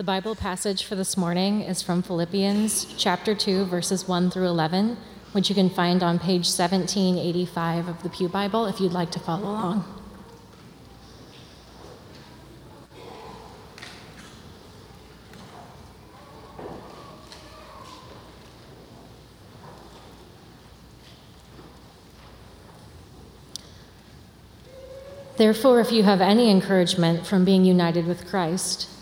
The Bible passage for this morning is from Philippians chapter 2, verses 1 through 11, which you can find on page 1785 of the Pew Bible if you'd like to follow along. Therefore, if you have any encouragement from being united with Christ,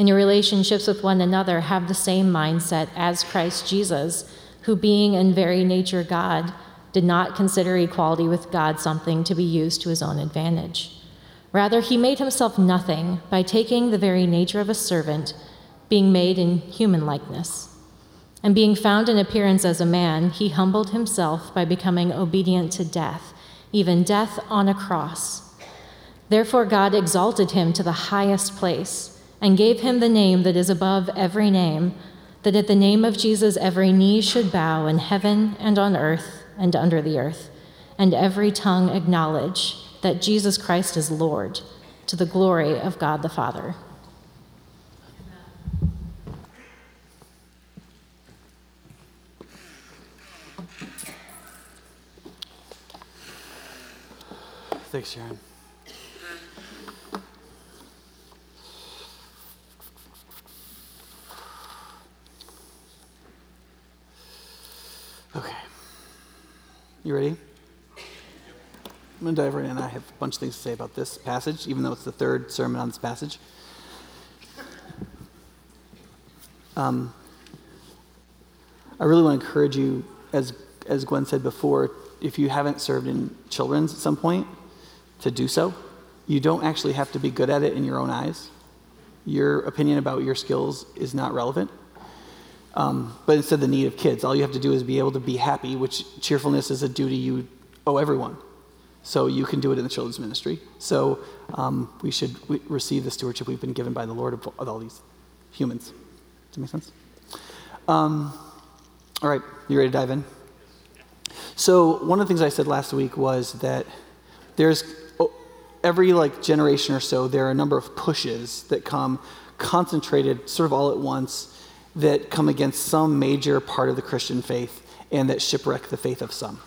In your relationships with one another, have the same mindset as Christ Jesus, who, being in very nature God, did not consider equality with God something to be used to his own advantage. Rather, he made himself nothing by taking the very nature of a servant, being made in human likeness. And being found in appearance as a man, he humbled himself by becoming obedient to death, even death on a cross. Therefore, God exalted him to the highest place and gave him the name that is above every name, that at the name of Jesus every knee should bow in heaven and on earth and under the earth, and every tongue acknowledge that Jesus Christ is Lord, to the glory of God the Father. Thanks, Sharon. You ready? I'm going to dive right in. I have a bunch of things to say about this passage, even though it's the third sermon on this passage. Um, I really want to encourage you, as, as Gwen said before, if you haven't served in children's at some point, to do so. You don't actually have to be good at it in your own eyes. Your opinion about your skills is not relevant. Um, but instead, the need of kids. All you have to do is be able to be happy, which cheerfulness is a duty you owe everyone. So you can do it in the children's ministry. So um, we should receive the stewardship we've been given by the Lord of, of all these humans. Does that make sense? Um, all right, you ready to dive in? So one of the things I said last week was that there's oh, every like generation or so there are a number of pushes that come concentrated sort of all at once that come against some major part of the Christian faith and that shipwreck the faith of some.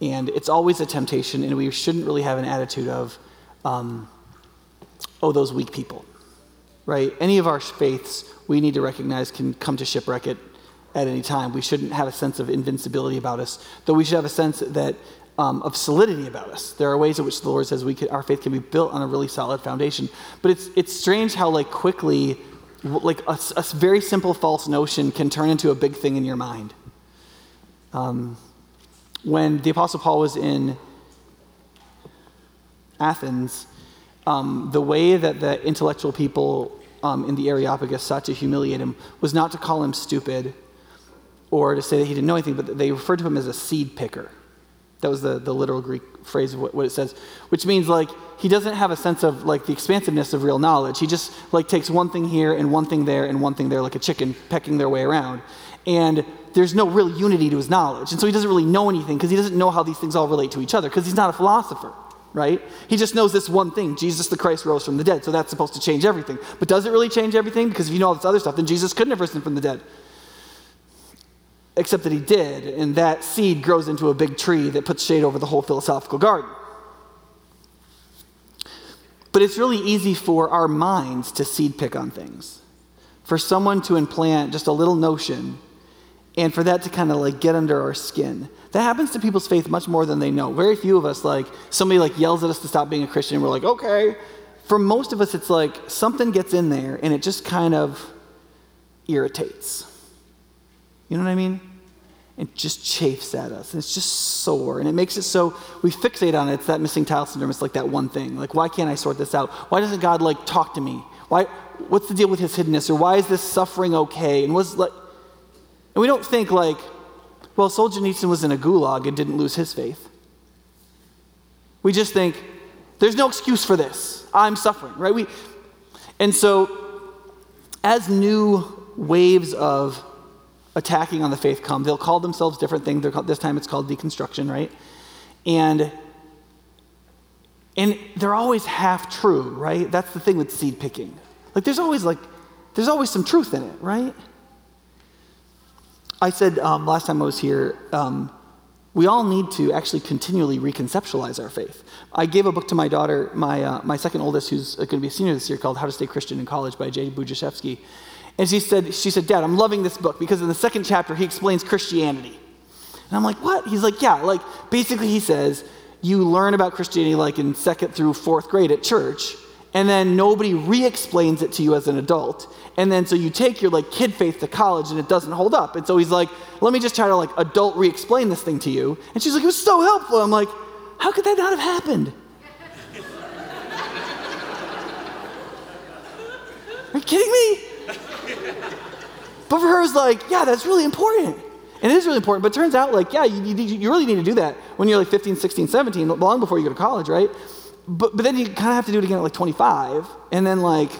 And it's always a temptation, and we shouldn't really have an attitude of, um, oh, those weak people, right? Any of our faiths we need to recognize can come to shipwreck it at any time. We shouldn't have a sense of invincibility about us, though we should have a sense that um, of solidity about us. There are ways in which the Lord says we can, our faith can be built on a really solid foundation. But it's, it's strange how like quickly like a, a, very simple false notion can turn into a big thing in your mind. Um, when the Apostle Paul was in Athens, um, the way that the intellectual people um, in the Areopagus sought to humiliate him was not to call him stupid or to say that he didn't know anything, but they referred to him as a seed picker. That was the, the literal Greek phrase of what, what, it says, which means like he doesn't have a sense of like the expansiveness of real knowledge. He just like takes one thing here and one thing there and one thing there, like a chicken pecking their way around. And there's no real unity to his knowledge. And so he doesn't really know anything because he doesn't know how these things all relate to each other because he's not a philosopher, right? He just knows this one thing Jesus the Christ rose from the dead. So that's supposed to change everything. But does it really change everything? Because if you know all this other stuff, then Jesus couldn't have risen from the dead except that he did, and that seed grows into a big tree that puts shade over the whole philosophical garden. But it's really easy for our minds to seed pick on things, for someone to implant just a little notion, and for that to kind of like get under our skin. That happens to people's faith much more than they know. Very few of us, like, somebody like yells at us to stop being a Christian, and we're like, okay. For most of us, it's like something gets in there and it just kind of irritates. You know what I mean? It just chafes at us. It's just sore. And it makes it so we fixate on it. It's that missing tile syndrome. It's like that one thing. Like, why can't I sort this out? Why doesn't God like talk to me? Why what's the deal with his hiddenness? Or why is this suffering okay? And was like and we don't think like, well, Solzhenitsyn was in a gulag and didn't lose his faith. We just think, there's no excuse for this. I'm suffering, right? We, and so, as new waves of attacking on the faith come, they'll call themselves different things. Called, this time it's called deconstruction, right? And and they're always half true, right? That's the thing with seed picking. Like there's always like there's always some truth in it, right? I said um, last time I was here, um, we all need to actually continually reconceptualize our faith. I gave a book to my daughter, my, uh, my second oldest, who's going to be a senior this year, called How to Stay Christian in College by Jay Budziszewski. And she said, she said, Dad, I'm loving this book because in the second chapter he explains Christianity. And I'm like, what? He's like, yeah, like basically he says, you learn about Christianity like in second through fourth grade at church, and then nobody re-explains it to you as an adult. And then so you take your like kid faith to college and it doesn't hold up. And so he's like, let me just try to like adult re-explain this thing to you. And she's like, it was so helpful. I'm like, how could that not have happened? Are you kidding me? But for her, it's like, yeah, that's really important. And it is really important, but it turns out, like, yeah, you, you, you really need to do that when you're like 15, 16, 17, long before you go to college, right? But, but then you kind of have to do it again at like 25, and then like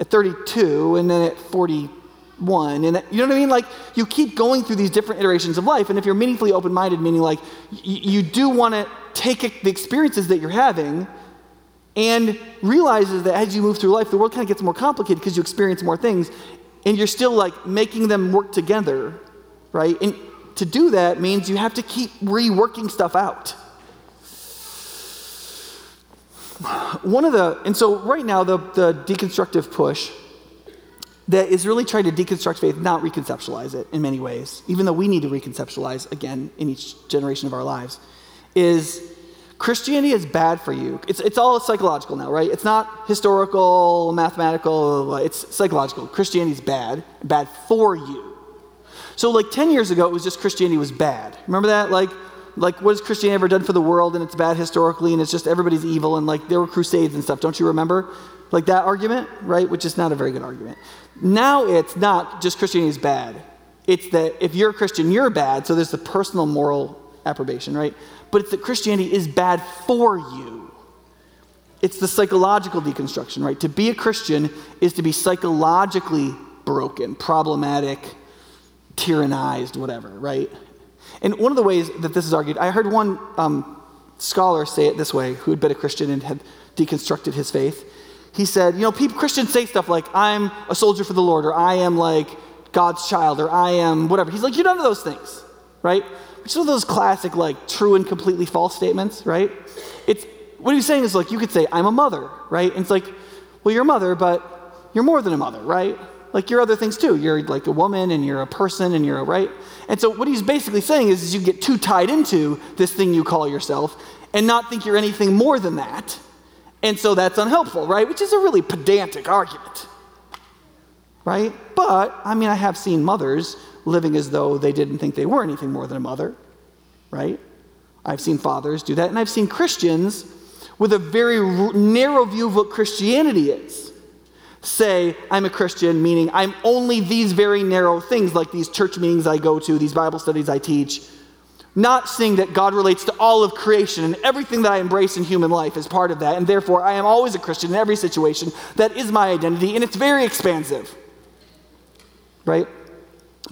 at 32, and then at 41, and you know what I mean? Like, you keep going through these different iterations of life, and if you're meaningfully open minded, meaning like you do want to take the experiences that you're having and realizes that as you move through life, the world kind of gets more complicated because you experience more things, and you're still like making them work together right? And to do that means you have to keep reworking stuff out. One of the, and so right now, the, the deconstructive push that is really trying to deconstruct faith, not reconceptualize it in many ways, even though we need to reconceptualize again in each generation of our lives, is Christianity is bad for you. It's, it's all psychological now, right? It's not historical, mathematical, it's psychological. Christianity is bad, bad for you. So, like 10 years ago, it was just Christianity was bad. Remember that? Like, like what has Christianity ever done for the world and it's bad historically and it's just everybody's evil and like there were crusades and stuff. Don't you remember? Like that argument, right? Which is not a very good argument. Now it's not just Christianity is bad. It's that if you're a Christian, you're bad. So there's the personal moral approbation, right? But it's that Christianity is bad for you. It's the psychological deconstruction, right? To be a Christian is to be psychologically broken, problematic, tyrannized, whatever, right? And one of the ways that this is argued, I heard one um, scholar say it this way, who had been a Christian and had deconstructed his faith. He said, You know, people, Christians say stuff like, I'm a soldier for the Lord, or I am like God's child, or I am whatever. He's like, You're none of those things, right? Which is one of those classic, like, true and completely false statements, right? It's what he's saying is like, you could say, I'm a mother, right? And it's like, well, you're a mother, but you're more than a mother, right? like you're other things too. You're like a woman and you're a person and you're a right. And so what he's basically saying is, is you get too tied into this thing you call yourself and not think you're anything more than that. And so that's unhelpful, right? Which is a really pedantic argument. Right? But I mean I have seen mothers living as though they didn't think they were anything more than a mother, right? I've seen fathers do that and I've seen Christians with a very narrow view of what Christianity is say I'm a Christian, meaning I'm only these very narrow things, like these church meetings I go to, these Bible studies I teach, not seeing that God relates to all of creation and everything that I embrace in human life is part of that, and therefore I am always a Christian in every situation. That is my identity, and it's very expansive. Right?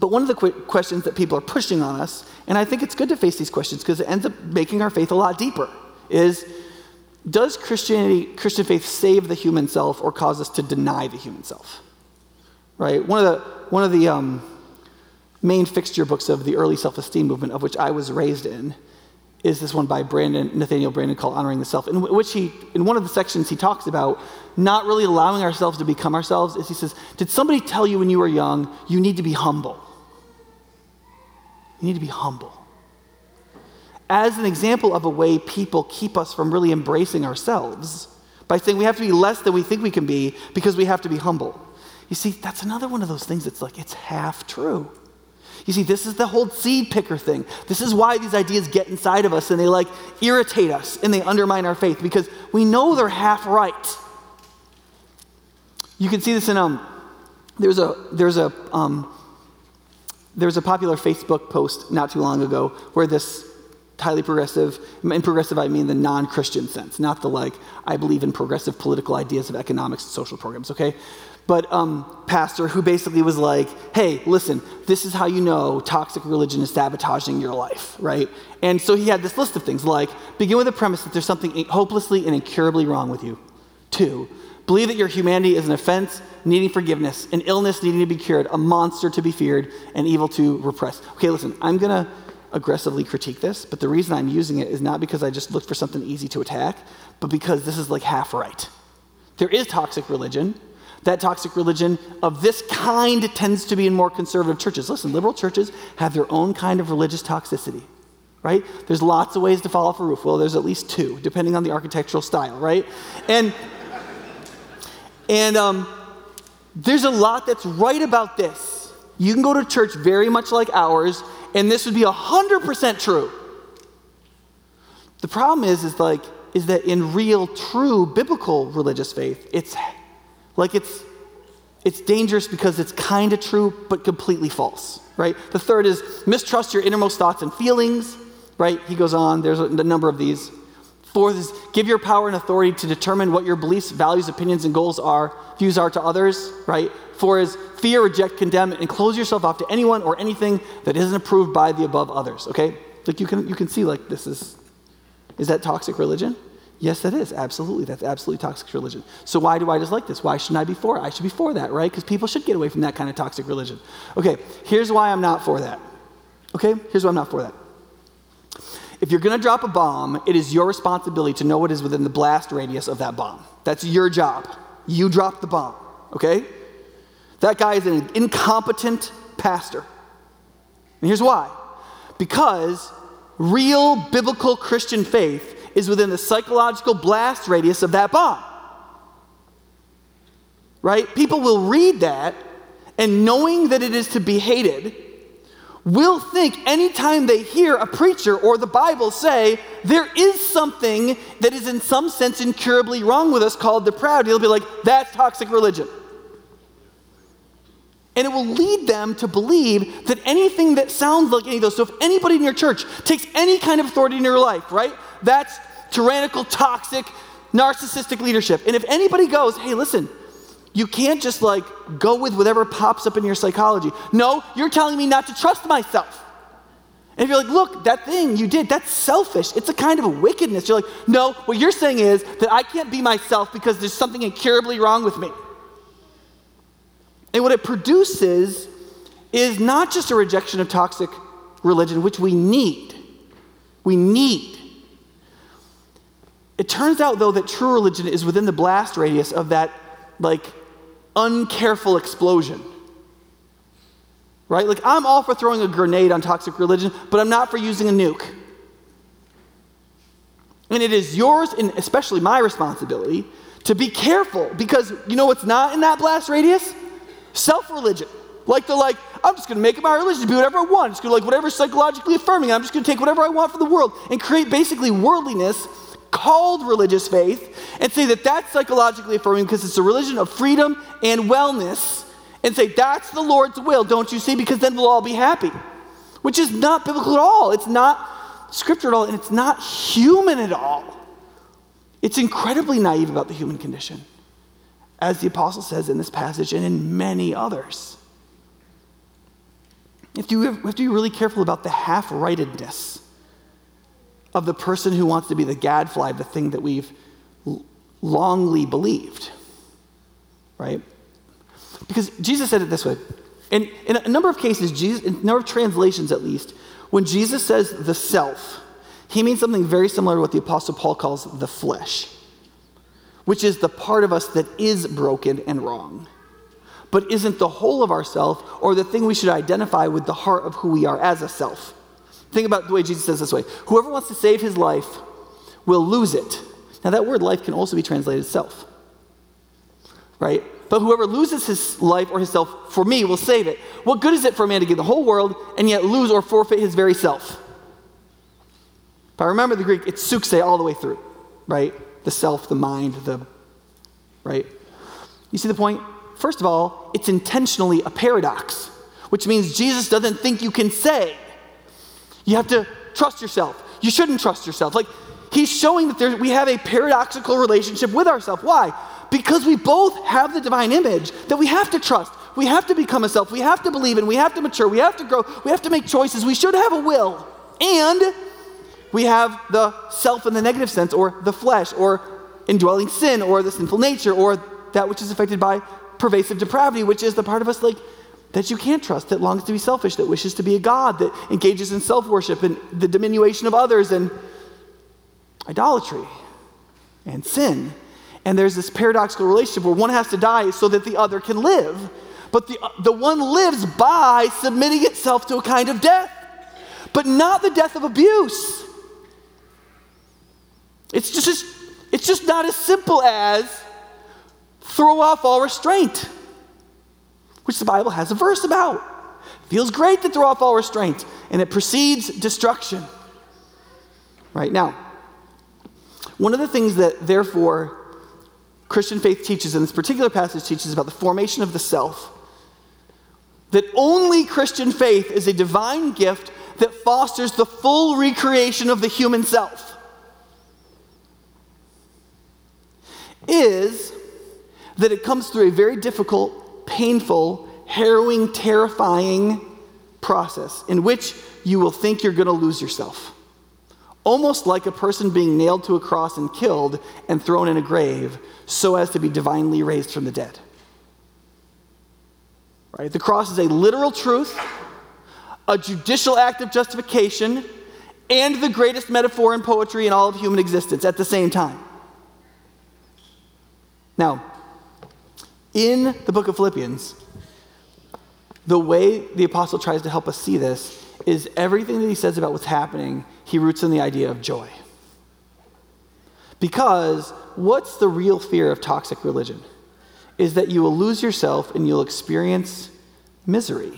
But one of the qu- questions that people are pushing on us, and I think it's good to face these questions because it ends up making our faith a lot deeper, is does Christianity, Christian faith save the human self or cause us to deny the human self? Right? One of the, one of the um, main fixture books of the early self esteem movement, of which I was raised in, is this one by Branden, Nathaniel Branden called Honoring the Self, in which he, in one of the sections, he talks about not really allowing ourselves to become ourselves. Is he says, Did somebody tell you when you were young, you need to be humble? You need to be humble as an example of a way people keep us from really embracing ourselves by saying we have to be less than we think we can be because we have to be humble. You see, that's another one of those things that's like, it's half true. You see, this is the whole seed picker thing. This is why these ideas get inside of us and they like irritate us and they undermine our faith because we know they're half right. You can see this in um, there's a there's a um, there was a popular Facebook post not too long ago where this highly progressive, in progressive I mean the non Christian sense, not the like, I believe in progressive political ideas of economics and social programs, okay? But um, pastor who basically was like, hey, listen, this is how you know toxic religion is sabotaging your life, right? And so he had this list of things like begin with the premise that there's something hopelessly and incurably wrong with you. Two, believe that your humanity is an offense needing forgiveness, an illness needing to be cured, a monster to be feared, and evil to repress. Okay, listen, I'm gonna aggressively critique this, but the reason I'm using it is not because I just looked for something easy to attack, but because this is like half right. There is toxic religion. That toxic religion of this kind tends to be in more conservative churches. Listen, liberal churches have their own kind of religious toxicity, right? There's lots of ways to fall off a roof. Well, there's at least two, depending on the architectural style, right? And and um, there's a lot that's right about this. You can go to church very much like ours, and this would be 100% true. The problem is, is like, is that in real, true biblical religious faith, it's like it's it's dangerous because it's kind of true but completely false, right? The third is mistrust your innermost thoughts and feelings, right? He goes on, there's a, a number of these. Fourth is give your power and authority to determine what your beliefs, values, opinions, and goals are, views are to others, right? Four is fear, reject, condemn, and close yourself off to anyone or anything that isn't approved by the above others, okay? Like you can, you can see like this is, is that toxic religion? Yes, that is. Absolutely. That's absolutely toxic religion. So why do I dislike this? Why shouldn't I be for it? I should be for that, right? Because people should get away from that kind of toxic religion. Okay, here's why I'm not for that. Okay, here's why I'm not for that. If you're going to drop a bomb, it is your responsibility to know what is within the blast radius of that bomb. That's your job. You drop the bomb, okay? That guy is an incompetent pastor. And here's why because real biblical Christian faith is within the psychological blast radius of that bomb. Right? People will read that, and knowing that it is to be hated, will think anytime they hear a preacher or the Bible say there is something that is in some sense incurably wrong with us called the proud, they'll be like, that's toxic religion. And it will lead them to believe that anything that sounds like any of those, so if anybody in your church takes any kind of authority in your life, right, that's tyrannical, toxic, narcissistic leadership. And if anybody goes, hey, listen, you can't just like go with whatever pops up in your psychology. No, you're telling me not to trust myself. And if you're like, look, that thing you did, that's selfish. It's a kind of wickedness. You're like, no, what you're saying is that I can't be myself because there's something incurably wrong with me. And what it produces is not just a rejection of toxic religion, which we need. We need. It turns out, though, that true religion is within the blast radius of that, like, uncareful explosion. Right? Like, I'm all for throwing a grenade on toxic religion, but I'm not for using a nuke. And it is yours, and especially my responsibility, to be careful because you know what's not in that blast radius? Self religion. Like they're like, I'm just gonna make it my religion, be whatever I want. I'm gonna like whatever psychologically affirming. I'm just gonna take whatever I want from the world and create basically worldliness called religious faith and say that that's psychologically affirming because it's a religion of freedom and wellness and say that's the Lord's will, don't you see? Because then we'll all be happy. Which is not biblical at all. It's not scripture at all, and it's not human at all. It's incredibly naive about the human condition, as the apostle says in this passage and in many others. You have you have to be really careful about the half rightedness of the person who wants to be the gadfly the thing that we've longly believed. Right? Because Jesus said it this way. In, in a number of cases, Jesus, in a number of translations at least, when Jesus says the self, he means something very similar to what the Apostle Paul calls the flesh, which is the part of us that is broken and wrong, but isn't the whole of ourself or the thing we should identify with the heart of who we are as a self. Think about the way Jesus says this way Whoever wants to save his life will lose it. Now, that word life can also be translated self, right? But whoever loses his life or his self for me will save it. What good is it for a man to give the whole world and yet lose or forfeit his very self? If I remember the Greek, it's psuche all the way through, right? The self, the mind, the, right? You see the point? First of all, it's intentionally a paradox which means Jesus doesn't think you can say. You have to trust yourself. You shouldn't trust yourself. Like, he's showing that we have a paradoxical relationship with ourselves. Why? Because we both have the divine image that we have to trust. We have to become a self. We have to believe in. We have to mature. We have to grow. We have to make choices. We should have a will. And we have the self in the negative sense, or the flesh, or indwelling sin, or the sinful nature, or that which is affected by pervasive depravity, which is the part of us like that you can't trust, that longs to be selfish, that wishes to be a God, that engages in self worship and the diminution of others and idolatry and sin. And there's this paradoxical relationship where one has to die so that the other can live. But the, the one lives by submitting itself to a kind of death, but not the death of abuse. It's just, it's just not as simple as throw off all restraint, which the Bible has a verse about. Feels great to throw off all restraint, and it precedes destruction. Right now, one of the things that, therefore, Christian faith teaches, and this particular passage teaches about the formation of the self, that only Christian faith is a divine gift that fosters the full recreation of the human self. Is that it comes through a very difficult, painful, harrowing, terrifying process in which you will think you're going to lose yourself. Almost like a person being nailed to a cross and killed and thrown in a grave so as to be divinely raised from the dead. Right? The cross is a literal truth, a judicial act of justification, and the greatest metaphor in poetry in all of human existence at the same time. Now, in the book of Philippians, the way the apostle tries to help us see this is everything that he says about what's happening, he roots in the idea of joy. Because what's the real fear of toxic religion? Is that you will lose yourself and you'll experience misery,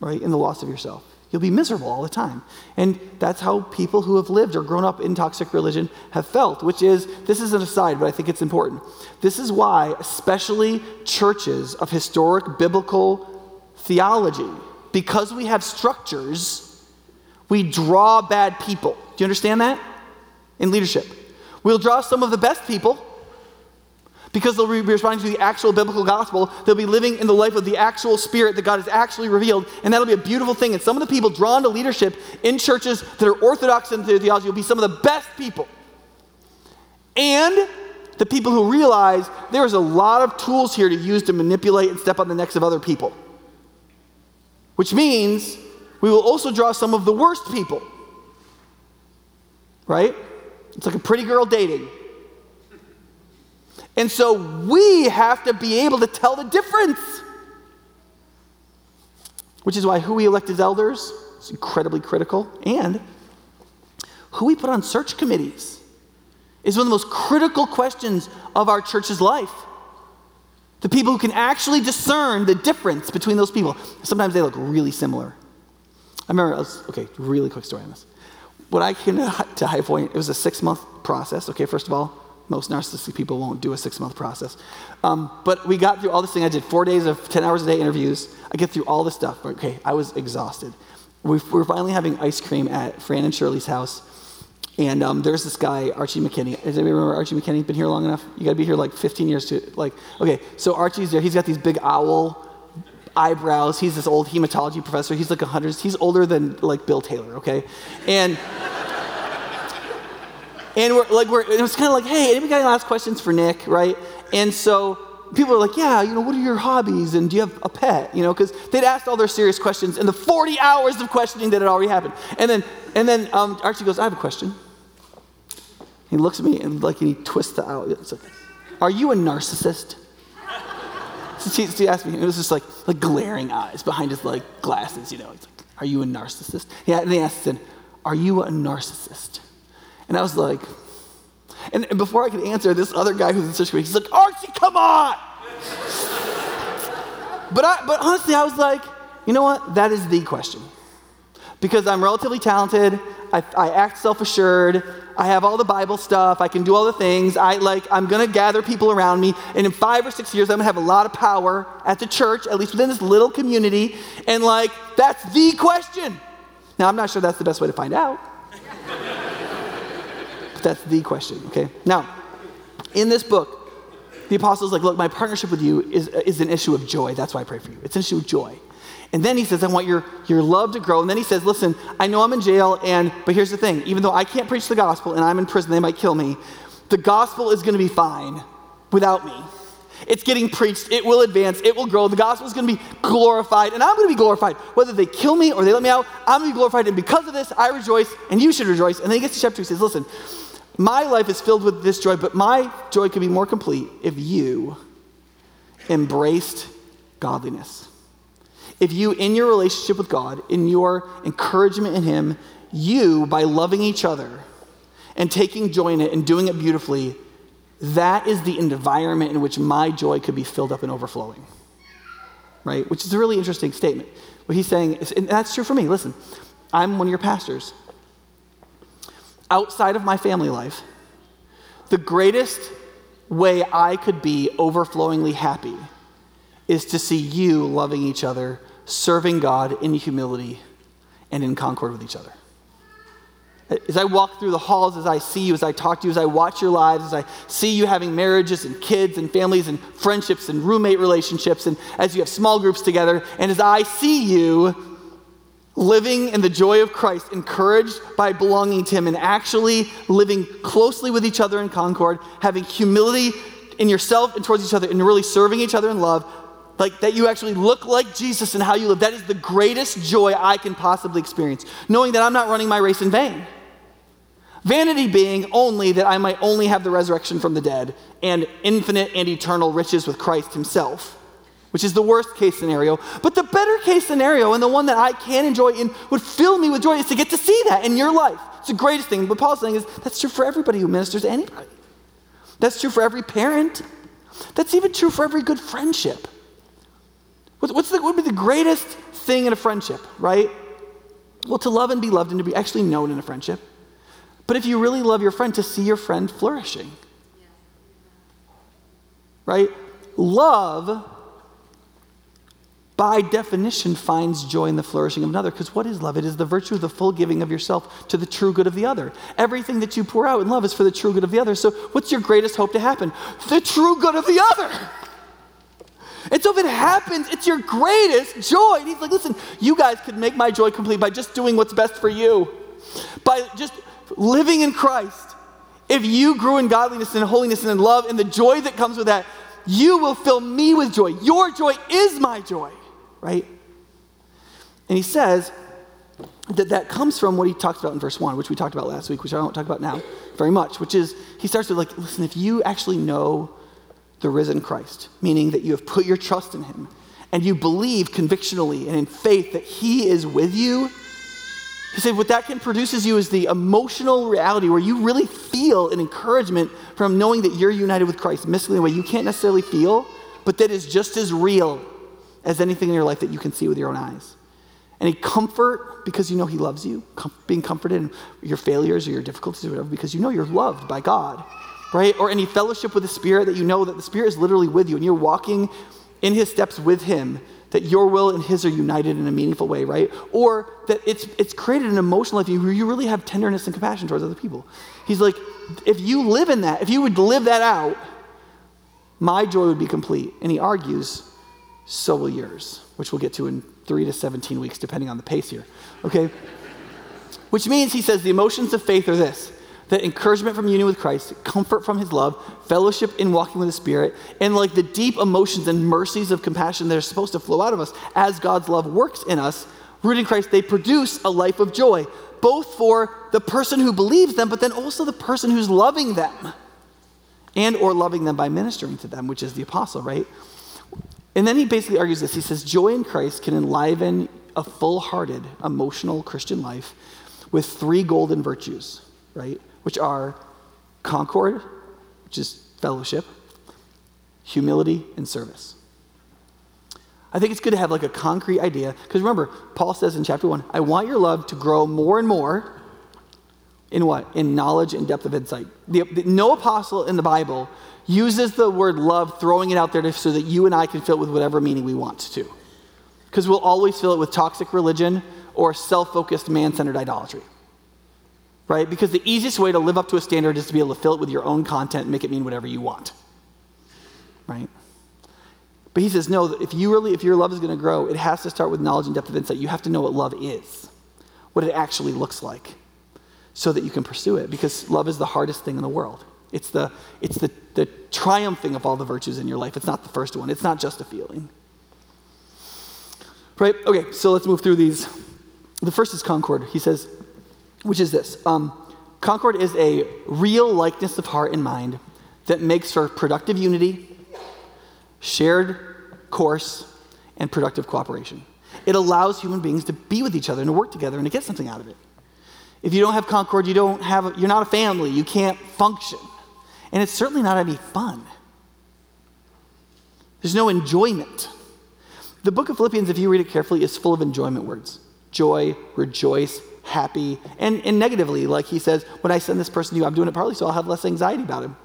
right, in the loss of yourself. You'll be miserable all the time. And that's how people who have lived or grown up in toxic religion have felt, which is this is an aside, but I think it's important. This is why, especially churches of historic biblical theology, because we have structures, we draw bad people. Do you understand that? In leadership. We'll draw some of the best people because they'll be responding to the actual biblical gospel. They'll be living in the life of the actual spirit that God has actually revealed, and that'll be a beautiful thing. And some of the people drawn to leadership in churches that are orthodox in their theology will be some of the best people. And the people who realize there's a lot of tools here to use to manipulate and step on the necks of other people. Which means we will also draw some of the worst people. Right? It's like a pretty girl dating. And so we have to be able to tell the difference. Which is why who we elect as elders is incredibly critical. And who we put on search committees is one of the most critical questions of our church's life. The people who can actually discern the difference between those people. Sometimes they look really similar. I remember, I was, okay, really quick story on this. When I came to High Point, it was a six month process, okay, first of all. Most narcissistic people won't do a six month process. Um, but we got through all this thing. I did four days of 10 hours a day interviews. I get through all this stuff. Okay, I was exhausted. We were finally having ice cream at Fran and Shirley's house. And um, there's this guy, Archie McKinney. Does anybody remember Archie McKinney? Been here long enough? You got to be here like 15 years to, like, okay, so Archie's there. He's got these big owl eyebrows. He's this old hematology professor. He's like 100, he's older than like Bill Taylor, okay? And and we're like, we're, it was kind of like, hey, anybody got any last questions for Nick, right? And so people are like, yeah, you know, what are your hobbies? And do you have a pet? You know, because they'd asked all their serious questions in the 40 hours of questioning that had already happened. And then, and then um, Archie goes, I have a question. He looks at me and like, and he twists the out. Like, are you a narcissist? so she, she, asked me, it was just like, like glaring eyes behind his like glasses, you know. He's like, are you a narcissist? Yeah, and he asked, are you a narcissist? And I was like, and, before I could answer, this other guy who's in such he's like, Archie, come on! but, I, but honestly, I was like, you know what? That is the question. because I'm relatively talented. I, I act self assured. I have all the Bible stuff. I can do all the things. I like, I'm to gather people around me. And in five or six years, I'm to have a lot of power at the church, at least within this little community. And like, that's the question. Now, I'm not sure that's the best way to find out. That's the question, okay? Now, in this book, the apostle's like, look, my partnership with you is, is an issue of joy. That's why I pray for you. It's an issue of joy. And then he says, I want your, your love to grow. And then he says, listen, I know I'm in jail, and but here's the thing, even though I can't preach the gospel and I'm in prison, they might kill me, the gospel is gonna be fine without me. It's getting preached, it will advance, it will grow, the gospel is gonna be glorified, and I'm gonna be glorified. Whether they kill me or they let me out, I'm gonna be glorified, and because of this, I rejoice, and you should rejoice. And then he gets to chapter two, he says, listen, my life is filled with this joy, but my joy could be more complete if you embraced godliness. If you, in your relationship with God, in your encouragement in Him, you, by loving each other and taking joy in it and doing it beautifully, that is the environment in which my joy could be filled up and overflowing. Right? Which is a really interesting statement. What he's saying, is, and that's true for me. Listen, I'm one of your pastors. Outside of my family life, the greatest way I could be overflowingly happy is to see you loving each other, serving God in humility and in concord with each other. As I walk through the halls, as I see you, as I talk to you, as I watch your lives, as I see you having marriages and kids and families and friendships and roommate relationships, and as you have small groups together, and as I see you living in the joy of Christ, encouraged by belonging to Him, and actually living closely with each other in concord, having humility in yourself and towards each other, and really serving each other in love, like that you actually look like Jesus and how you live. That is the greatest joy I can possibly experience, knowing that I'm not running my race in vain. Vanity being only that I might only have the resurrection from the dead and infinite and eternal riches with Christ Himself, which is the worst case scenario. But the better case scenario, and the one that I can enjoy and would fill me with joy, is to get to see that in your life. It's the greatest thing. What Paul's saying is that's true for everybody who ministers to anybody. That's true for every parent. That's even true for every good friendship. What's the, what would be the greatest thing in a friendship, right? Well, to love and be loved and to be actually known in a friendship. But if you really love your friend, to see your friend flourishing. Right? Love, by definition, finds joy in the flourishing of another. Because what is love? It is the virtue of the full giving of yourself to the true good of the other. Everything that you pour out in love is for the true good of the other. So, what's your greatest hope to happen? The true good of the other. And so if it happens, it's your greatest joy. And he's like, listen, you guys could make my joy complete by just doing what's best for you, by just living in Christ. If you grew in godliness and holiness and in love and the joy that comes with that, you will fill me with joy. Your joy is my joy, right? And he says that that comes from what he talks about in verse 1, which we talked about last week, which I won't talk about now very much, which is he starts with like, listen, if you actually know the risen Christ, meaning that you have put your trust in him and you believe convictionally and in faith that he is with you. He said, what that can produces you is the emotional reality where you really feel an encouragement from knowing that you're united with Christ, mystically in a way you can't necessarily feel, but that is just as real as anything in your life that you can see with your own eyes. Any comfort because you know he loves you, com- being comforted in your failures or your difficulties or whatever, because you know you're loved by God right? Or any fellowship with the Spirit that you know that the Spirit is literally with you and you're walking in His steps with Him, that your will and His are united in a meaningful way, right? Or that it's, it's created an emotional life where you really have tenderness and compassion towards other people. He's like, if you live in that, if you would live that out, my joy would be complete. And he argues, so will yours, which we'll get to in three to 17 weeks, depending on the pace here, okay? Which means, he says, the emotions of faith are this that encouragement from union with Christ, comfort from his love, fellowship in walking with the Spirit, and like the deep emotions and mercies of compassion that are supposed to flow out of us as God's love works in us, rooted in Christ, they produce a life of joy, both for the person who believes them, but then also the person who's loving them and or loving them by ministering to them, which is the apostle, right? And then he basically argues this. He says, Joy in Christ can enliven a full hearted, emotional Christian life with three golden virtues, right? which are concord, which is fellowship, humility, and service. I think it's good to have like a concrete idea. Because remember, Paul says in chapter one, I want your love to grow more and more in what? In knowledge and depth of insight. The, the, no apostle in the Bible uses the word love, throwing it out there to, so that you and I can fill it with whatever meaning we want to. Because we'll always fill it with toxic religion or self focused, man centered idolatry. Right? Because the easiest way to live up to a standard is to be able to fill it with your own content and make it mean whatever you want. Right? But he says, no, if you really, if your love is going to grow, it has to start with knowledge and depth of insight. You have to know what love is, what it actually looks like, so that you can pursue it. Because love is the hardest thing in the world. It's the, it's the, the triumphing of all the virtues in your life. It's not the first one. It's not just a feeling. Right? Okay, so let's move through these. The first is concord. He says, which is this um, Concord is a real likeness of heart and mind that makes for productive unity, shared course, and productive cooperation. It allows human beings to be with each other and to work together and to get something out of it. If you don't have concord, you don't have, a, you're not a family. You can't function. And it's certainly not any fun. There's no enjoyment. The book of Philippians, if you read it carefully, is full of enjoyment words joy, rejoice, happy, and, and negatively. Like he says, when I send this person to you, I'm doing it partly so I'll have less anxiety about him.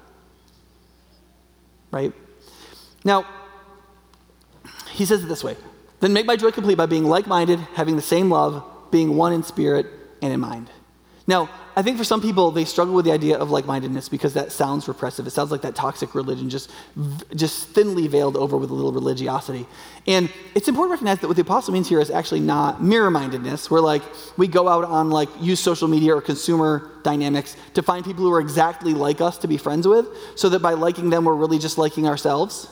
Right? Now, he says it this way Then make my joy complete by being like minded, having the same love, being one in spirit and in mind. Now, I think for some people, they struggle with the idea of like mindedness because that sounds repressive. It sounds like that toxic religion just, just thinly veiled over with a little religiosity. And it's important to recognize that what the apostle means here is actually not mirror mindedness, where like we go out on like use social media or consumer dynamics to find people who are exactly like us to be friends with, so that by liking them, we're really just liking ourselves.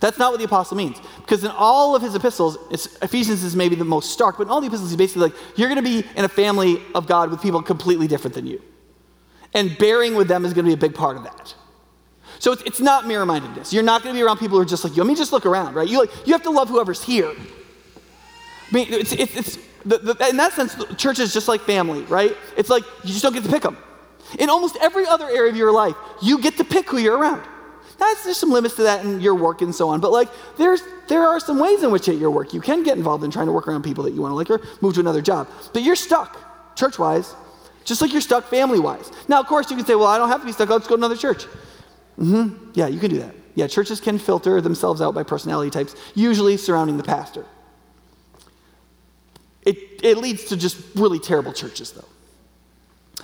That's not what the apostle means. Because in all of his epistles, Ephesians is maybe the most stark, but in all the epistles, he's basically like, you're going to be in a family of God with people completely different than you. And bearing with them is going to be a big part of that. So it's, it's not mirror mindedness. You're not going to be around people who are just like you. I mean, just look around, right? You, like, you have to love whoever's here. I mean, it's, it's, it's the, the, in that sense, church is just like family, right? It's like you just don't get to pick them. In almost every other area of your life, you get to pick who you're around. That's, there's some limits to that in your work and so on. But like, there's, there are some ways in which at your work you can get involved in trying to work around people that you want to like or move to another job. But you're stuck, church wise, just like you're stuck family wise. Now, of course, you can say, well, I don't have to be stuck. Just go to another church. Mm-hmm. Yeah, you can do that. Yeah, churches can filter themselves out by personality types, usually surrounding the pastor. It, it leads to just really terrible churches, though.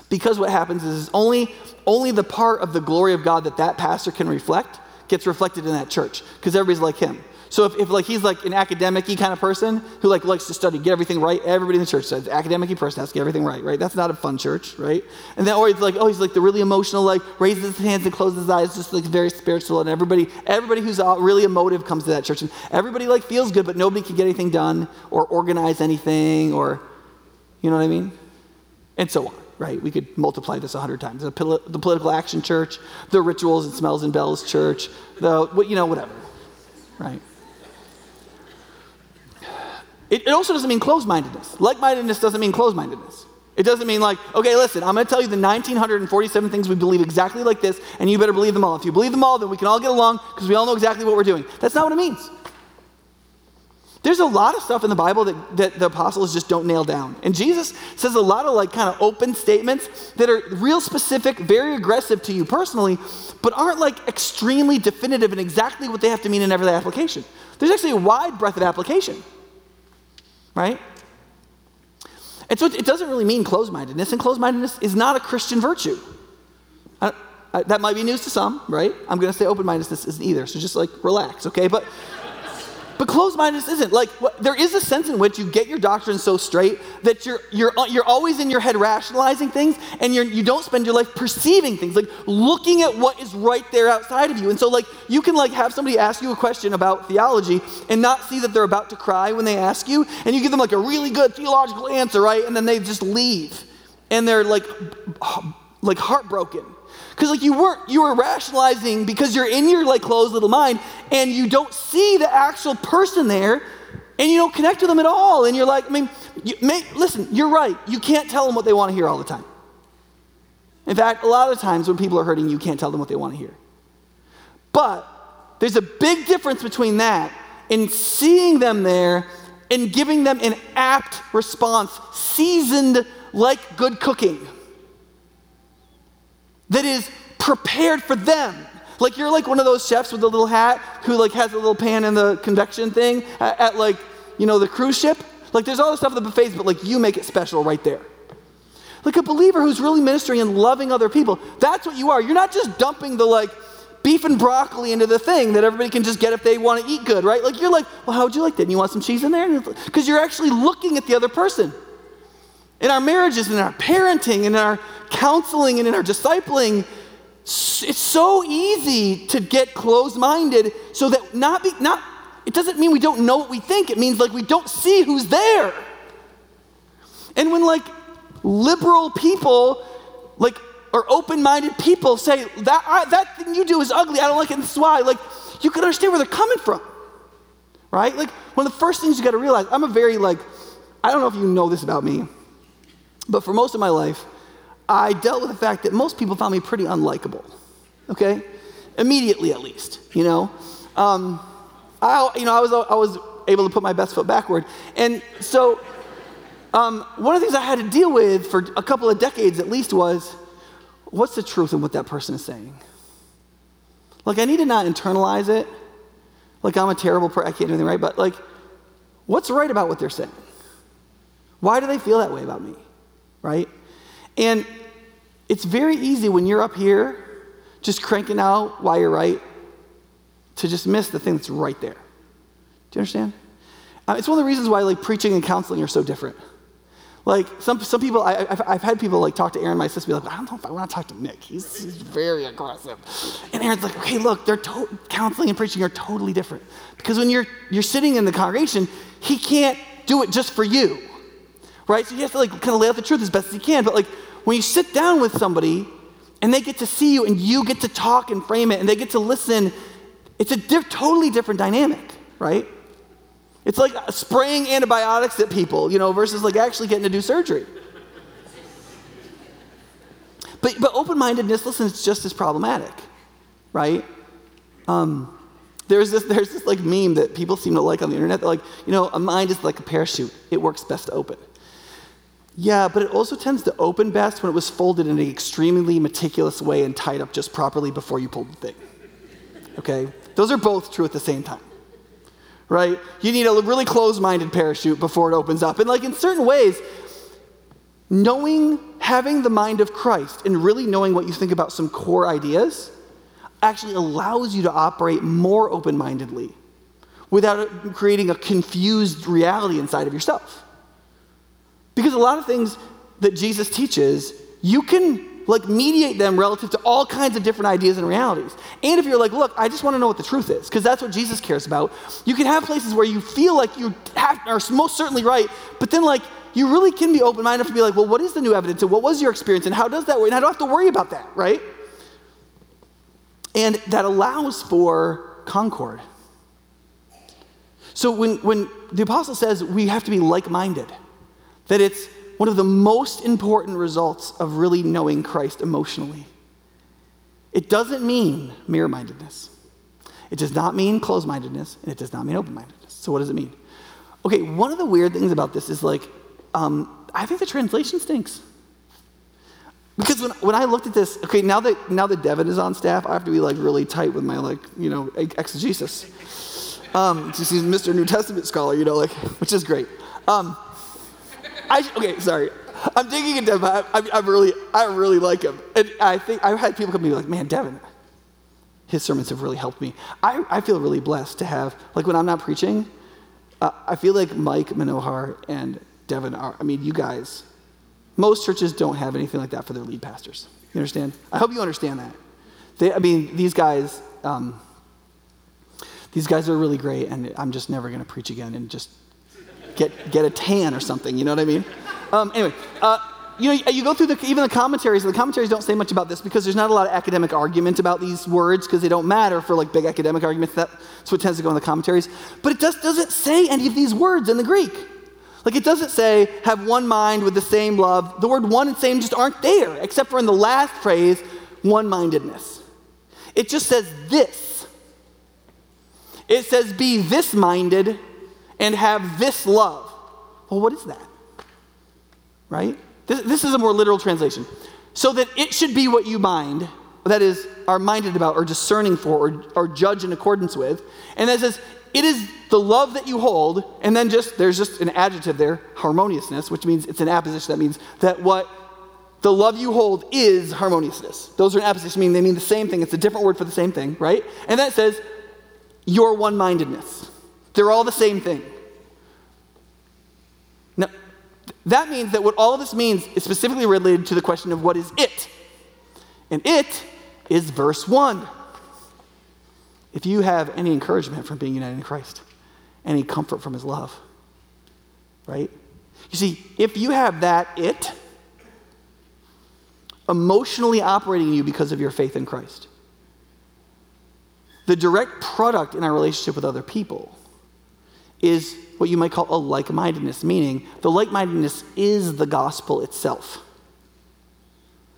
Because what happens is only, only the part of the glory of God that that pastor can reflect gets reflected in that church because everybody's like him. So if, if like he's like an academic kind of person who like likes to study, get everything right, everybody in the church says academic person has to get everything right, right? That's not a fun church, right? And then or he's like, oh, he's like the really emotional, like raises his hands and closes his eyes, just like very spiritual, and everybody, everybody who's uh, really emotive comes to that church, and everybody like feels good, but nobody can get anything done or organize anything, or you know what I mean? And so on right? We could multiply this a hundred times. The, pol- the, political action church, the rituals and smells and bells church, the, what, you know, whatever, right? It, it also doesn't mean closed mindedness. Like mindedness doesn't mean closed mindedness. It doesn't mean like, okay, listen, I'm going to tell you the 1947 things we believe exactly like this, and you better believe them all. If you believe them all, then we can all get along because we all know exactly what we're doing. That's not what it means. There's a lot of stuff in the Bible that, that the apostles just don't nail down. And Jesus says a lot of like kind of open statements that are real specific, very aggressive to you personally, but aren't like extremely definitive in exactly what they have to mean in every application. There's actually a wide breadth of application, right? And so it doesn't really mean closed mindedness, and closed mindedness is not a Christian virtue. I, I, that might be news to some, right? I'm going to say open mindedness isn't either, so just like relax, okay? But but closed mindedness isn't. Like, what, there is a sense in which you get your doctrine so straight that you're, you're, you're always in your head rationalizing things and you're, you don't spend your life perceiving things, like looking at what is right there outside of you. And so, like, you can, like, have somebody ask you a question about theology and not see that they're about to cry when they ask you, and you give them, like, a really good theological answer, right? And then they just leave. And they're, like, like heartbroken because like you weren't, you were rationalizing because you're in your like closed little mind and you don't see the actual person there and you don't connect with them at all. And you're like, I mean, you, may, listen, you're right. You can't tell them what they want to hear all the time. In fact, a lot of times when people are hurting, you can't tell them what they want to hear. But there's a big difference between that and seeing them there and giving them an apt response, seasoned like good cooking, that is prepared for them. Like you're like one of those chefs with the little hat who like has a little pan in the convection thing at, at like, you know, the cruise ship. Like there's all this stuff at the buffets, but like you make it special right there. Like a believer who's really ministering and loving other people. That's what you are. You're not just dumping the like beef and broccoli into the thing that everybody can just get if they want to eat good, right? Like you're like, well, how would you like that? And you want some cheese in there? Because you're actually looking at the other person. In our marriages, in our parenting, in our counseling, and in our discipling, it's so easy to get closed-minded so that not be not it doesn't mean we don't know what we think. It means like we don't see who's there. And when like liberal people like or open-minded people say that I, that thing you do is ugly. I don't like it. And this why. Like you can understand where they're coming from right? Like one of the first things you got to realize i'm a very like i don't know if you know this about me but for most of my life I dealt with the fact that most people found me pretty unlikable, okay? Immediately, at least, you know? Um, I, you know, I was, I was able to put my best foot backward. And so, um, one of the things I had to deal with for a couple of decades at least was what's the truth in what that person is saying? Like, I need to not internalize it. Like, I'm a terrible person, I can't do anything right, but like, what's right about what they're saying? Why do they feel that way about me? Right? And it's very easy when you're up here just cranking out why you're right to just miss the thing that's right there. Do you understand? Uh, it's one of the reasons why like preaching and counseling are so different. Like some, some people, I, have I've had people like talk to Aaron, my sister, be like, I don't know if I want to talk to Nick. He's, he's very aggressive. And Aaron's like, okay, look, they're to- counseling and preaching are totally different. Because when you're, you're sitting in the congregation, he can't do it just for you, right? So you have to like kind of lay out the truth as best as he can. But like when you sit down with somebody and they get to see you and you get to talk and frame it and they get to listen, it's a diff- totally different dynamic, right? It's like spraying antibiotics at people, you know, versus like actually getting to do surgery. But, but open mindedness, listen, it's just as problematic, right? Um, there's this, there's this like meme that people seem to like on the internet. They're like, you know, a mind is like a parachute, it works best open. Yeah, but it also tends to open best when it was folded in an extremely meticulous way and tied up just properly before you pulled the thing. Okay? Those are both true at the same time. Right? You need a really closed minded parachute before it opens up. And, like, in certain ways, knowing, having the mind of Christ and really knowing what you think about some core ideas actually allows you to operate more open mindedly without creating a confused reality inside of yourself. Because a lot of things that Jesus teaches, you can like mediate them relative to all kinds of different ideas and realities. And if you're like, look, I just want to know what the truth is, because that's what Jesus cares about, you can have places where you feel like you have, are most certainly right, but then like you really can be open minded to be like, well, what is the new evidence and what was your experience and how does that work? And I don't have to worry about that, right? And that allows for concord. So when, when the apostle says we have to be like minded, that it's one of the most important results of really knowing Christ emotionally. It doesn't mean mirror mindedness. It does not mean closed mindedness, and it does not mean open mindedness. So, what does it mean? Okay, one of the weird things about this is like, um, I think the translation stinks. Because when, when I looked at this, okay, now that now that Devin is on staff, I have to be like really tight with my like, you know, exegesis. Um, he's Mr. New Testament scholar, you know, like, which is great. Um, I, okay, sorry. I'm digging into Devin. I, I, really, I really like him. And I think I've had people come to me like, man, Devin, his sermons have really helped me. I, I feel really blessed to have, like when I'm not preaching, uh, I feel like Mike Manohar and Devin are, I mean, you guys, most churches don't have anything like that for their lead pastors. You understand? I hope you understand that. They, I mean, these guys, um, these guys are really great, and I'm just never going to preach again and just get, get a tan or something, you know what I mean? Um, anyway, uh, you know, you go through the, even the commentaries, and the commentaries don't say much about this because there's not a lot of academic argument about these words because they don't matter for like big academic arguments. That's what tends to go in the commentaries. But it just doesn't say any of these words in the Greek. Like it doesn't say have one mind with the same love. The word one and same just aren't there, except for in the last phrase, one mindedness. It just says this. It says, be this minded and have this love. Well, what is that? Right? This, this is a more literal translation. So that it should be what you mind, that is, are minded about or discerning for or, or judge in accordance with. And that says, it is the love that you hold, and then just, there's just an adjective there, harmoniousness, which means it's an apposition. That means that what the love you hold is harmoniousness. Those are an apposition, meaning they mean the same thing. It's a different word for the same thing, right? And that says your one mindedness. They're all the same thing. Now, that means that what all of this means is specifically related to the question of what is it? And it is verse 1 if you have any encouragement from being united in Christ, any comfort from his love, right? You see, if you have that it emotionally operating in you because of your faith in Christ, the direct product in our relationship with other people is what you might call a like mindedness, meaning the like mindedness is the gospel itself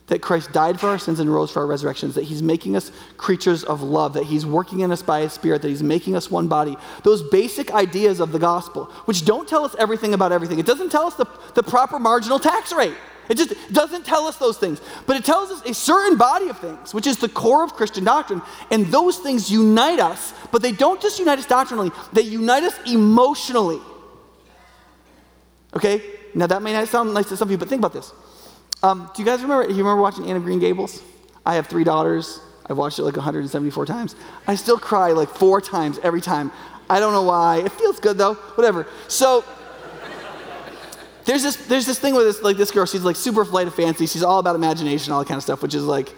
that Christ died for our sins and rose for our resurrections, that He's making us creatures of love, that He's working in us by His Spirit, that He's making us one body. Those basic ideas of the gospel, which don't tell us everything about everything. It doesn't tell us the, the proper marginal tax rate. It just doesn't tell us those things. But it tells us a certain body of things, which is the core of Christian doctrine. And those things unite us, but they don't just unite us doctrinally, they unite us emotionally. Okay? Now, that may not sound nice to some of you, but think about this. Um, do you guys remember? You remember watching Anne of Green Gables? I have three daughters. I've watched it like 174 times. I still cry like four times every time. I don't know why. It feels good though. Whatever. So there's this there's this thing with this like this girl. She's like super flight of fancy. She's all about imagination, all that kind of stuff, which is like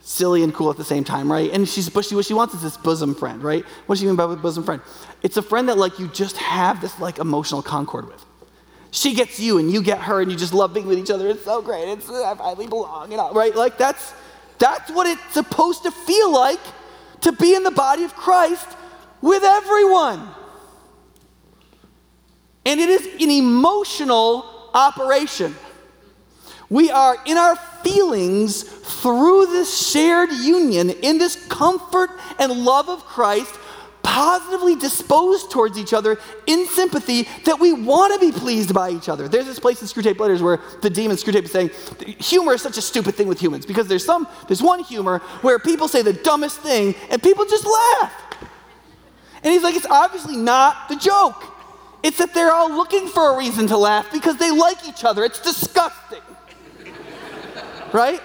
silly and cool at the same time, right? And she's but she what she wants is this bosom friend, right? What does she mean by bosom friend? It's a friend that like you just have this like emotional concord with. She gets you and you get her and you just love being with each other. It's so great. It's uh, I finally belong, you know, right? Like that's that's what it's supposed to feel like to be in the body of Christ with everyone. And it is an emotional operation. We are in our feelings through this shared union, in this comfort and love of Christ, positively disposed towards each other in sympathy that we want to be pleased by each other. There's this place in Screwtape Letters where the demon Screwtape is saying humor is such a stupid thing with humans because there's some there's one humor where people say the dumbest thing and people just laugh. And he's like, it's obviously not the joke. It's that they're all looking for a reason to laugh because they like each other. It's disgusting. right?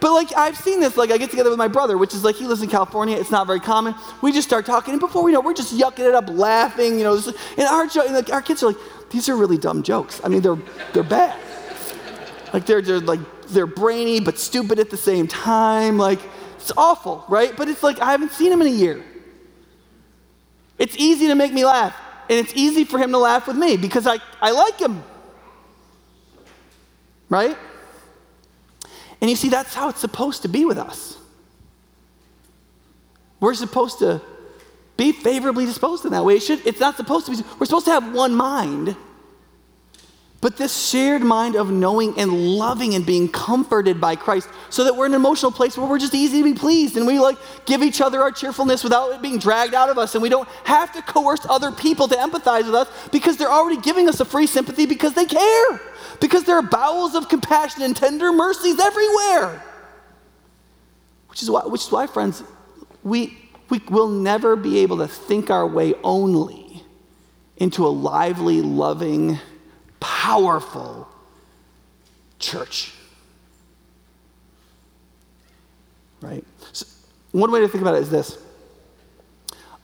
But like I've seen this, like I get together with my brother, which is like he lives in California. It's not very common. We just start talking, and before we know, it, we're just yucking it up, laughing. You know, and our and like our kids are like, these are really dumb jokes. I mean, they're they're bad. Like they're they're like they're brainy but stupid at the same time. Like it's awful, right? But it's like I haven't seen him in a year. It's easy to make me laugh, and it's easy for him to laugh with me because I I like him. Right? And you see, that's how it's supposed to be with us. We're supposed to be favorably disposed in that way. It should, it's not supposed to be. We're supposed to have one mind. But this shared mind of knowing and loving and being comforted by Christ so that we're in an emotional place where we're just easy to be pleased and we like give each other our cheerfulness without it being dragged out of us and we don't have to coerce other people to empathize with us because they're already giving us a free sympathy because they care because there are bowels of compassion and tender mercies everywhere. Which is why, which is why friends, we, we will never be able to think our way only into a lively, loving, powerful church. Right? So one way to think about it is this.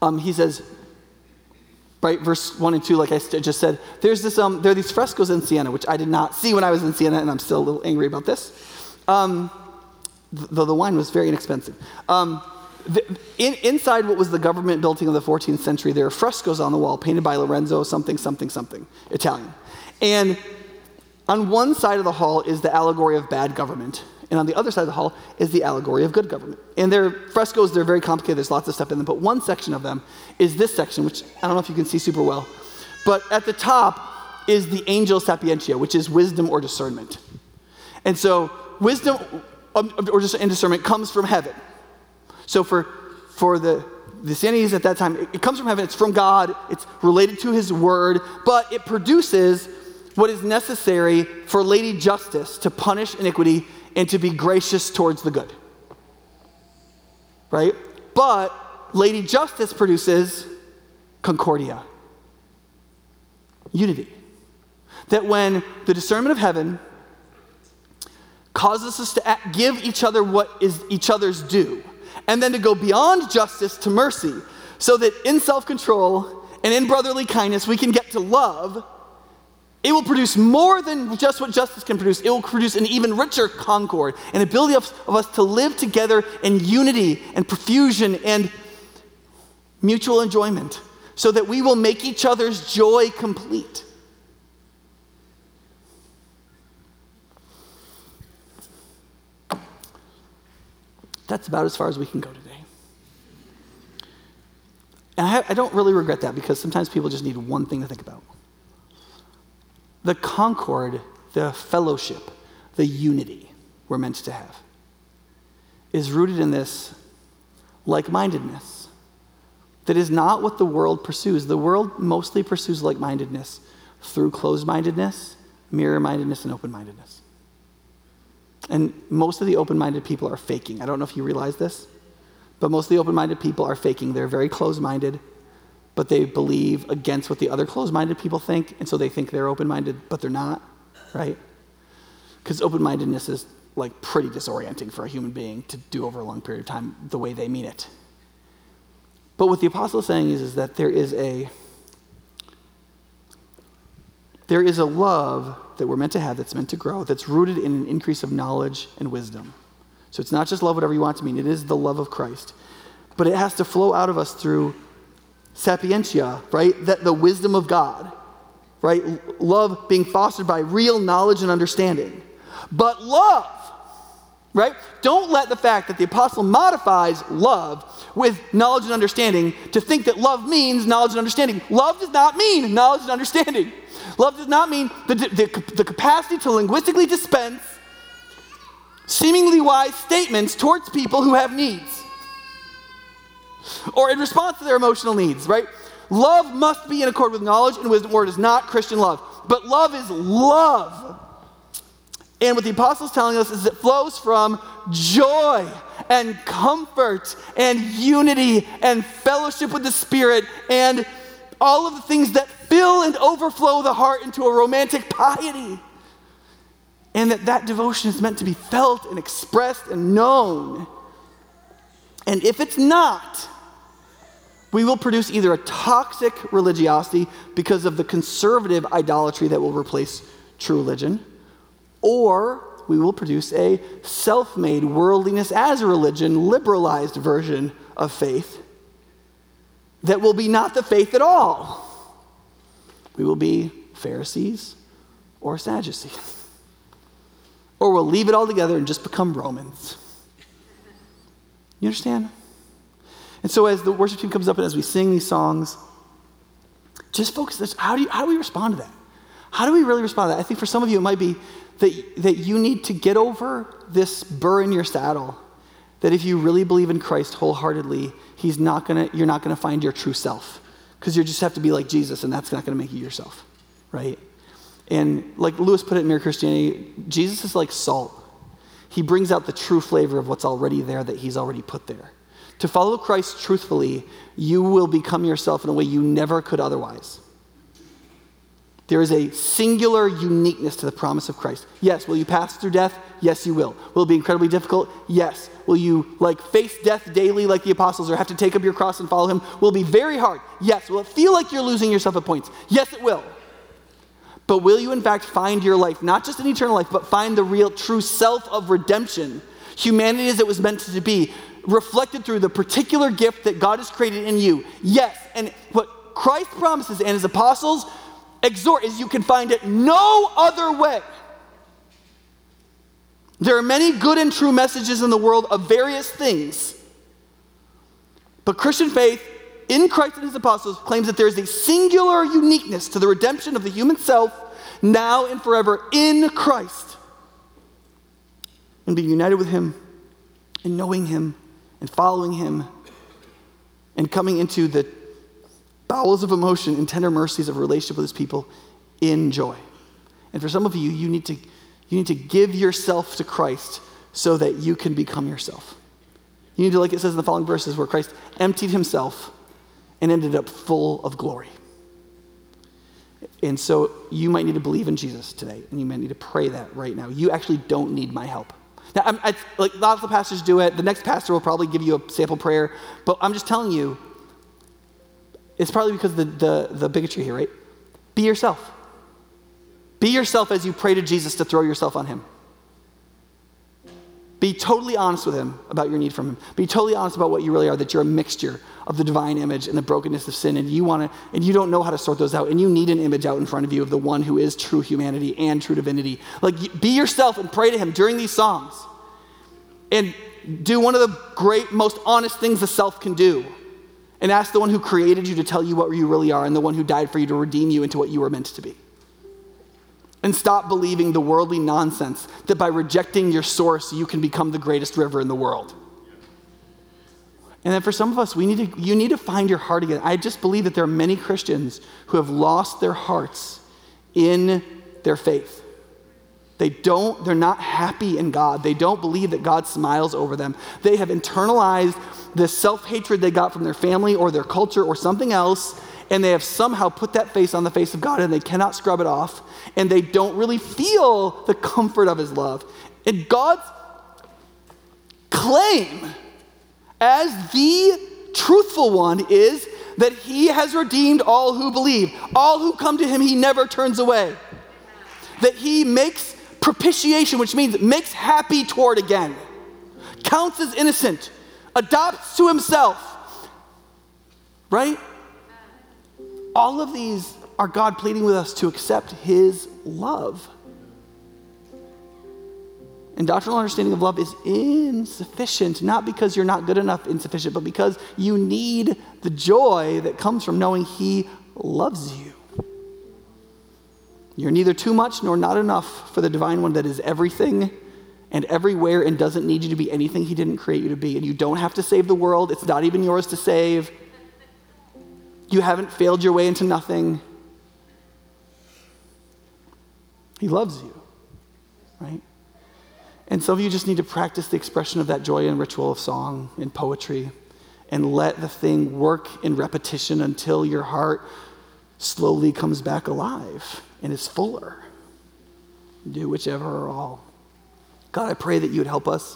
Um, he says, right? Verse 1 and 2, like I just said, there's this, um, there are these frescoes in Siena, which I did not see when I was in Siena, and I'm still a little angry about this. Um, though the wine was very inexpensive. Um, the, in, inside what was the government building of the 14th century, there are frescoes on the wall painted by Lorenzo something, something, something, Italian. And on one side of the hall is the allegory of bad government, and on the other side of the hall is the allegory of good government. And they're frescoes, they're very complicated, there's lots of stuff in them, but one section of them is this section, which I don't know if you can see super well. But at the top is the angel sapientia, which is wisdom or discernment. And so wisdom um, or discernment comes from heaven. So for, for the, the Sanhedrin at that time, it, it comes from heaven, it's from God, it's related to his word, but it produces what is necessary for Lady Justice to punish iniquity and to be gracious towards the good. Right? But Lady Justice produces concordia, unity. That when the discernment of heaven causes us to give each other what is each other's due, and then to go beyond justice to mercy, so that in self control and in brotherly kindness we can get to love it will produce more than just what justice can produce. It will produce an even richer concord, an ability of, of us to live together in unity and profusion and mutual enjoyment so that we will make each other's joy complete. That's about as far as we can go today. And I, I don't really regret that because sometimes people just need one thing to think about the concord, the fellowship, the unity we're meant to have is rooted in this like mindedness that is not what the world pursues. The world mostly pursues like mindedness through closed mindedness, mirror mindedness, and open mindedness. And most of the open minded people are faking. I don't know if you realize this, but most of the open minded people are faking. They're very closed minded but they believe against what the other closed minded people think, and so they think they're open minded, but they're not, right? Because open mindedness is like pretty disorienting for a human being to do over a long period of time the way they mean it. But what the apostle is saying is, is that there is a there is a love that we're meant to have that's meant to grow, that's rooted in an increase of knowledge and wisdom. So it's not just love whatever you want to mean, it is the love of Christ. But it has to flow out of us through sapientia, right? That the wisdom of God, right? Love being fostered by real knowledge and understanding. But love, right? Don't let the fact that the apostle modifies love with knowledge and understanding to think that love means knowledge and understanding. Love does not mean knowledge and understanding. Love does not mean the, the, the capacity to linguistically dispense seemingly wise statements towards people who have needs or in response to their emotional needs, right? Love must be in accord with knowledge and wisdom, or it is not Christian love. But love is love. And what the apostle's telling us is it flows from joy and comfort and unity and fellowship with the Spirit and all of the things that fill and overflow the heart into a romantic piety. And that that devotion is meant to be felt and expressed and known. And if it's not, we will produce either a toxic religiosity because of the conservative idolatry that will replace true religion, or we will produce a self made worldliness as a religion, liberalized version of faith that will be not the faith at all. We will be Pharisees or Sadducees. Or we'll leave it all together and just become Romans. You understand? And so as the worship team comes up and as we sing these songs, just focus this. How do, you, how do we respond to that? How do we really respond to that? I think for some of you, it might be that, that you need to get over this burr in your saddle. That if you really believe in Christ wholeheartedly, he's not gonna, you're not going to find your true self. Because you just have to be like Jesus, and that's not going to make you yourself, right? And like Lewis put it in Mere Christianity, Jesus is like salt. He brings out the true flavor of what's already there that he's already put there. To follow Christ truthfully, you will become yourself in a way you never could otherwise. There is a singular uniqueness to the promise of Christ. Yes, will you pass through death? Yes, you will. Will it be incredibly difficult? Yes. Will you like face death daily like the apostles or have to take up your cross and follow him? Will be very hard? Yes. Will it feel like you're losing yourself at points? Yes, it will. But will you in fact find your life, not just an eternal life, but find the real true self of redemption? Humanity as it was meant to be, reflected through the particular gift that God has created in you. Yes, and what Christ promises and his apostles exhort is you can find it no other way. There are many good and true messages in the world of various things. But Christian faith in Christ and his apostles claims that there is a singular uniqueness to the redemption of the human self now and forever in Christ. And being united with him and knowing him and following him and coming into the bowels of emotion and tender mercies of relationship with his people in joy. And for some of you, you need to, you need to give yourself to Christ so that you can become yourself. You need to, like it says in the following verses, where Christ emptied himself and ended up full of glory. And so you might need to believe in Jesus today, and you might need to pray that right now. You actually don't need my help. Now, I'm, I, like lots of the pastors do it. The next pastor will probably give you a sample prayer, but I'm just telling you, it's probably because the, the, the bigotry here, right? Be yourself. Be yourself as you pray to Jesus to throw yourself on him. Be totally honest with him about your need from him. Be totally honest about what you really are, that you're a mixture of the divine image and the brokenness of sin, and you want to, and you don't know how to sort those out, and you need an image out in front of you of the one who is true humanity and true divinity. Like, be yourself and pray to him during these songs. And do one of the great, most honest things a self can do. And ask the one who created you to tell you what you really are, and the one who died for you to redeem you into what you were meant to be. And stop believing the worldly nonsense that by rejecting your source, you can become the greatest river in the world. And then for some of us, we need to, you need to find your heart again. I just believe that there are many Christians who have lost their hearts in their faith. They don't, they're not happy in God. They don't believe that God smiles over them. They have internalized the self hatred they got from their family or their culture or something else, and they have somehow put that face on the face of God and they cannot scrub it off, and they don't really feel the comfort of His love. And God's claim as the truthful one is that He has redeemed all who believe, all who come to Him, He never turns away. That He makes propitiation, which means makes happy toward again, counts as innocent, adopts to Himself. Right? All of these are God pleading with us to accept His love. And doctrinal understanding of love is insufficient, not because you're not good enough, insufficient, but because you need the joy that comes from knowing He loves you. You're neither too much nor not enough for the divine one that is everything and everywhere and doesn't need you to be anything He didn't create you to be. And you don't have to save the world, it's not even yours to save. You haven't failed your way into nothing. He loves you, right? And some of you just need to practice the expression of that joy in ritual of song and poetry and let the thing work in repetition until your heart slowly comes back alive and is fuller. Do whichever or all. God, I pray that you would help us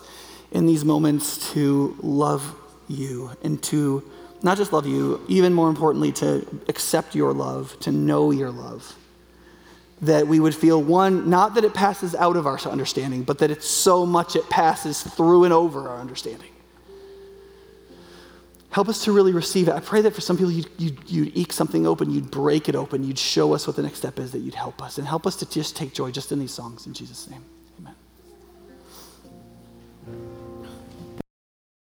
in these moments to love you and to not just love you, even more importantly, to accept your love, to know your love. That we would feel one, not that it passes out of our understanding, but that it's so much it passes through and over our understanding. Help us to really receive it. I pray that for some people, you'd, you'd, you'd, eke something open, you'd break it open, you'd show us what the next step is, that you'd help us, and help us to just take joy just in these songs. In Jesus' name, amen.